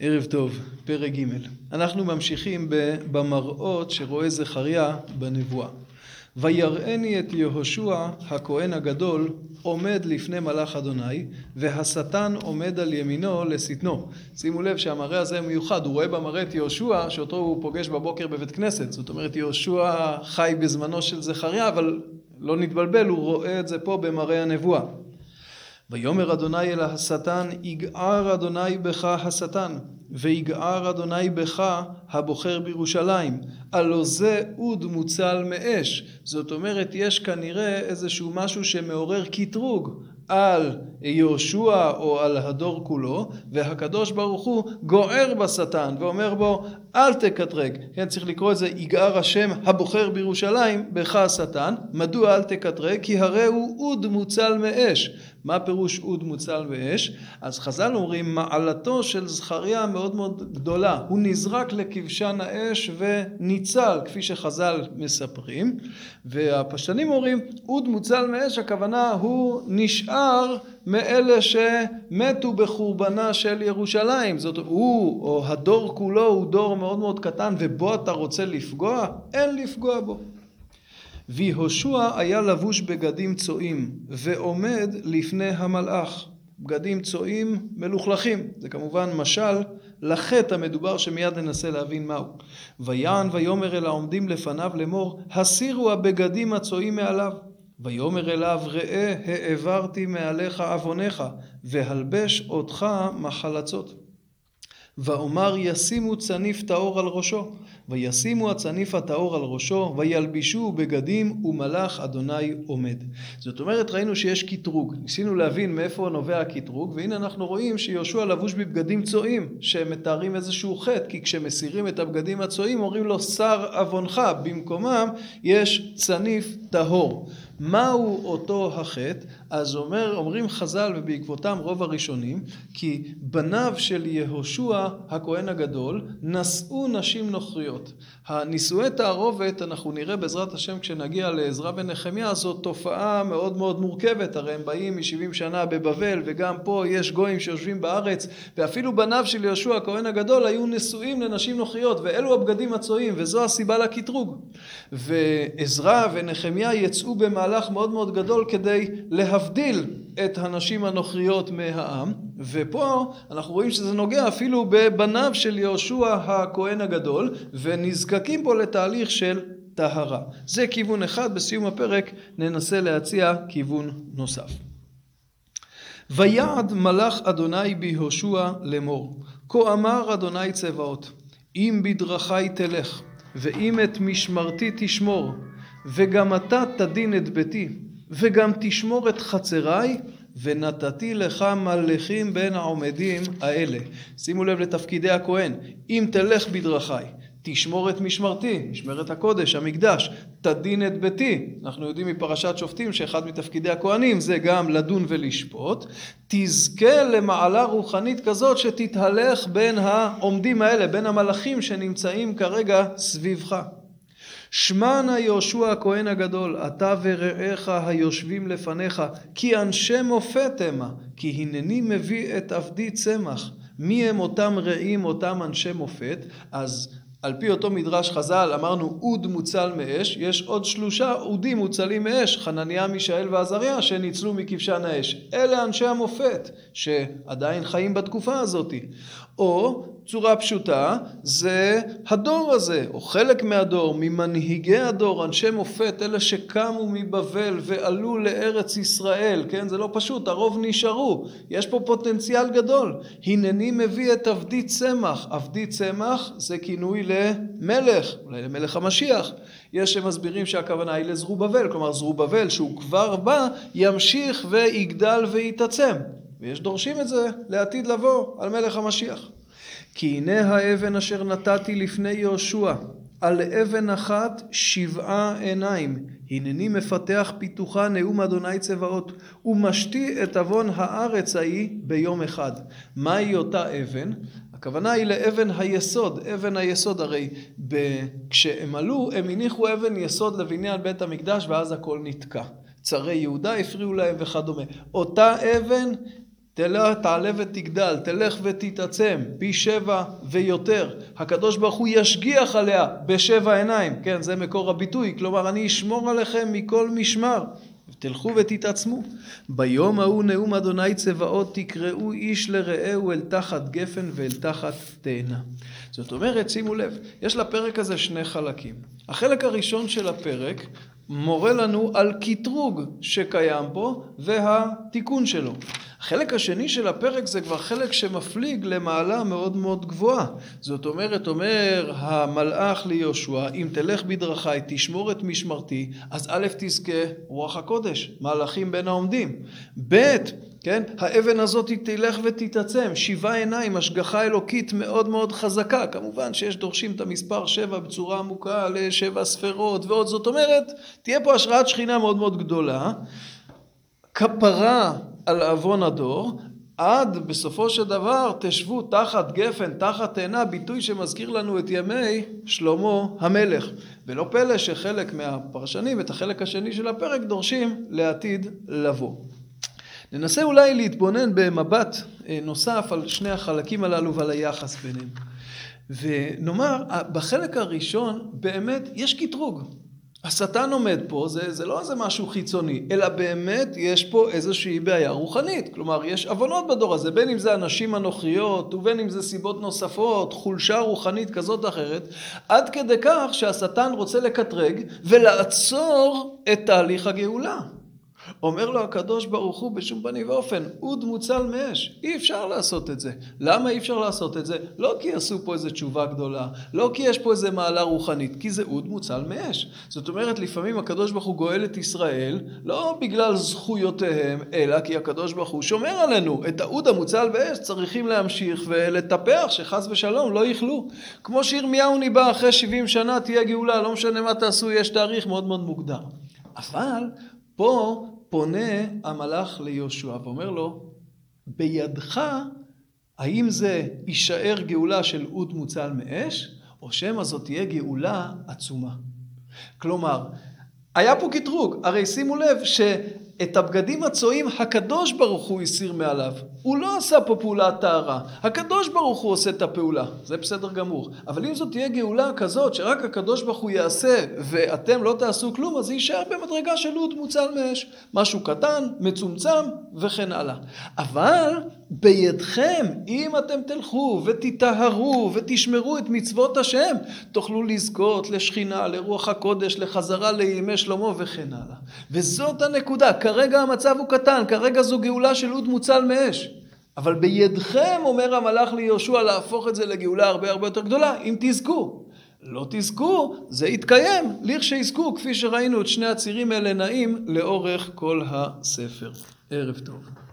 ערב טוב, פרק ג'. אנחנו ממשיכים במראות שרואה זכריה בנבואה. ויראני את יהושע הכהן הגדול עומד לפני מלאך אדוני והשטן עומד על ימינו לשטנו. שימו לב שהמראה הזה מיוחד, הוא רואה במראה את יהושע שאותו הוא פוגש בבוקר בבית כנסת. זאת אומרת יהושע חי בזמנו של זכריה אבל לא נתבלבל, הוא רואה את זה פה במראה הנבואה. ויאמר אדוני אל השטן, יגער אדוני בך השטן, ויגער אדוני בך הבוחר בירושלים. הלא זה אוד מוצל מאש. זאת אומרת, יש כנראה איזשהו משהו שמעורר קטרוג על יהושע או על הדור כולו, והקדוש ברוך הוא גוער בשטן ואומר בו אל תקטרג. כן, צריך לקרוא את זה יגער השם הבוחר בירושלים בך השטן. מדוע אל תקטרג? כי הרי הוא אוד מוצל מאש. מה פירוש אוד מוצל מאש? אז חז"ל אומרים מעלתו של זכריה מאוד מאוד גדולה. הוא נזרק לכבשן האש וניצל, כפי שחז"ל מספרים. והפשטנים אומרים אוד מוצל מאש, הכוונה הוא נשאר מאלה שמתו בחורבנה של ירושלים. זאת הוא או הדור כולו הוא דור מאוד מאוד קטן ובו אתה רוצה לפגוע? אין לפגוע בו. ויהושע היה לבוש בגדים צועים ועומד לפני המלאך. בגדים צועים מלוכלכים. זה כמובן משל לחטא המדובר שמיד ננסה להבין מהו. ויען ויאמר אל העומדים לפניו לאמור הסירו הבגדים הצועים מעליו. ויאמר אליו ראה העברתי מעליך עווניך והלבש אותך מחלצות. ואומר ישימו צניף טהור על ראשו וישימו הצניף הטהור על ראשו וילבישו בגדים ומלאך אדוני עומד. זאת אומרת ראינו שיש קטרוג, ניסינו להבין מאיפה נובע הקטרוג והנה אנחנו רואים שיהושע לבוש בבגדים צועים שמתארים איזשהו חטא כי כשמסירים את הבגדים הצועים אומרים לו שר עוונך במקומם יש צניף טהור מהו אותו החטא? אז אומר, אומרים חז"ל ובעקבותם רוב הראשונים כי בניו של יהושע הכהן הגדול נשאו נשים נוכריות. הנישואי תערובת אנחנו נראה בעזרת השם כשנגיע לעזרא ונחמיה זאת תופעה מאוד מאוד מורכבת הרי הם באים מ-70 שנה בבבל וגם פה יש גויים שיושבים בארץ ואפילו בניו של יהושע הכהן הגדול היו נשואים לנשים נוכריות ואלו הבגדים הצועים וזו הסיבה לקטרוג. ועזרא ונחמיה יצאו במהלך מהלך מאוד מאוד גדול כדי להבדיל את הנשים הנוכריות מהעם ופה אנחנו רואים שזה נוגע אפילו בבניו של יהושע הכהן הגדול ונזקקים פה לתהליך של טהרה. זה כיוון אחד, בסיום הפרק ננסה להציע כיוון נוסף. ויעד מלאך אדוני ביהושע לאמור כה אמר אדוני צבאות אם בדרכי תלך ואם את משמרתי תשמור וגם אתה תדין את ביתי, וגם תשמור את חצריי, ונתתי לך מלכים בין העומדים האלה. שימו לב לתפקידי הכהן, אם תלך בדרכיי, תשמור את משמרתי, משמרת הקודש, המקדש, תדין את ביתי. אנחנו יודעים מפרשת שופטים שאחד מתפקידי הכהנים זה גם לדון ולשפוט. תזכה למעלה רוחנית כזאת שתתהלך בין העומדים האלה, בין המלאכים שנמצאים כרגע סביבך. שמע נא יהושע הכהן הגדול, אתה ורעיך היושבים לפניך, כי אנשי מופת המה, כי הנני מביא את עבדי צמח. מי הם אותם רעים, אותם אנשי מופת? אז על פי אותו מדרש חז"ל אמרנו אוד מוצל מאש, יש עוד שלושה אודים מוצלים מאש, חנניה, מישאל ועזריה שניצלו מכבשן האש. אלה אנשי המופת שעדיין חיים בתקופה הזאת. או צורה פשוטה זה הדור הזה, או חלק מהדור, ממנהיגי הדור, אנשי מופת, אלה שקמו מבבל ועלו לארץ ישראל, כן? זה לא פשוט, הרוב נשארו, יש פה פוטנציאל גדול. הנני מביא את עבדי צמח, עבדי צמח זה כינוי למלך, אולי למלך המשיח. יש שמסבירים שהכוונה היא לזרובבל, כלומר זרובבל שהוא כבר בא, ימשיך ויגדל ויתעצם. ויש דורשים את זה לעתיד לבוא על מלך המשיח. כי הנה האבן אשר נתתי לפני יהושע, על אבן אחת שבעה עיניים, הנני מפתח פיתוחה נאום אדוני צבאות, ומשתי את עוון הארץ ההיא ביום אחד. מהי אותה אבן? הכוונה היא לאבן היסוד, אבן היסוד הרי ב... כשהם עלו הם הניחו אבן יסוד לבניין בית המקדש ואז הכל נתקע. צרי יהודה הפריעו להם וכדומה. אותה אבן תעלה ותגדל, תלך ותתעצם, פי שבע ויותר. הקדוש ברוך הוא ישגיח עליה בשבע עיניים, כן, זה מקור הביטוי, כלומר אני אשמור עליכם מכל משמר. תלכו ותתעצמו. ביום ההוא נאום אדוני צבאות תקראו איש לרעהו אל תחת גפן ואל תחת תאנה. זאת אומרת, שימו לב, יש לפרק הזה שני חלקים. החלק הראשון של הפרק מורה לנו על קטרוג שקיים פה והתיקון שלו. החלק השני של הפרק זה כבר חלק שמפליג למעלה מאוד מאוד גבוהה. זאת אומרת, אומר המלאך ליהושע, אם תלך בדרכי, תשמור את משמרתי, אז א', תזכה רוח הקודש, מהלכים בין העומדים. ב', כן, האבן הזאת תלך ותתעצם, שבעה עיניים, השגחה אלוקית מאוד מאוד חזקה. כמובן שיש דורשים את המספר שבע בצורה עמוקה לשבע ספרות ועוד. זאת אומרת, תהיה פה השראת שכינה מאוד מאוד גדולה. כפרה על עוון הדור, עד בסופו של דבר תשבו תחת גפן, תחת תאנה, ביטוי שמזכיר לנו את ימי שלמה המלך. ולא פלא שחלק מהפרשנים, את החלק השני של הפרק, דורשים לעתיד לבוא. ננסה אולי להתבונן במבט אה, נוסף על שני החלקים הללו ועל היחס ביניהם. ונאמר, בחלק הראשון באמת יש קטרוג. השטן עומד פה, זה, זה לא איזה משהו חיצוני, אלא באמת יש פה איזושהי בעיה רוחנית. כלומר, יש עוונות בדור הזה, בין אם זה הנשים הנוכריות, ובין אם זה סיבות נוספות, חולשה רוחנית כזאת או אחרת, עד כדי כך שהשטן רוצה לקטרג ולעצור את תהליך הגאולה. אומר לו הקדוש ברוך הוא בשום פנים ואופן, אוד מוצל מאש. אי אפשר לעשות את זה. למה אי אפשר לעשות את זה? לא כי עשו פה איזו תשובה גדולה, לא כי יש פה איזו מעלה רוחנית, כי זה אוד מוצל מאש. זאת אומרת, לפעמים הקדוש ברוך הוא גואל את ישראל, לא בגלל זכויותיהם, אלא כי הקדוש ברוך הוא שומר עלינו. את האוד המוצל באש צריכים להמשיך ולטפח, שחס ושלום לא יכלו. כמו שירמיהו ניבא אחרי 70 שנה תהיה גאולה, לא משנה מה תעשו, יש תאריך מאוד מאוד מוגדר. אבל פה פונה המלאך ליהושע ואומר לו, בידך האם זה יישאר גאולה של אוד מוצל מאש, או שמא זאת תהיה גאולה עצומה. כלומר, היה פה קטרוג, הרי שימו לב ש... את הבגדים הצועים הקדוש ברוך הוא הסיר מעליו. הוא לא עשה פה פעולת טהרה. הקדוש ברוך הוא עושה את הפעולה. זה בסדר גמור. אבל אם זאת תהיה גאולה כזאת שרק הקדוש ברוך הוא יעשה ואתם לא תעשו כלום, אז זה יישאר במדרגה של לוד מוצל מאש. משהו קטן, מצומצם וכן הלאה. אבל בידכם, אם אתם תלכו ותטהרו ותשמרו את מצוות השם, תוכלו לזכות לשכינה, לרוח הקודש, לחזרה לימי שלמה וכן הלאה. וזאת הנקודה. כרגע המצב הוא קטן, כרגע זו גאולה של אוד מוצל מאש. אבל בידכם, אומר המלאך ליהושע, להפוך את זה לגאולה הרבה הרבה יותר גדולה, אם תזכו. לא תזכו, זה יתקיים, לכשיזכו, כפי שראינו את שני הצירים האלה נעים לאורך כל הספר. ערב טוב.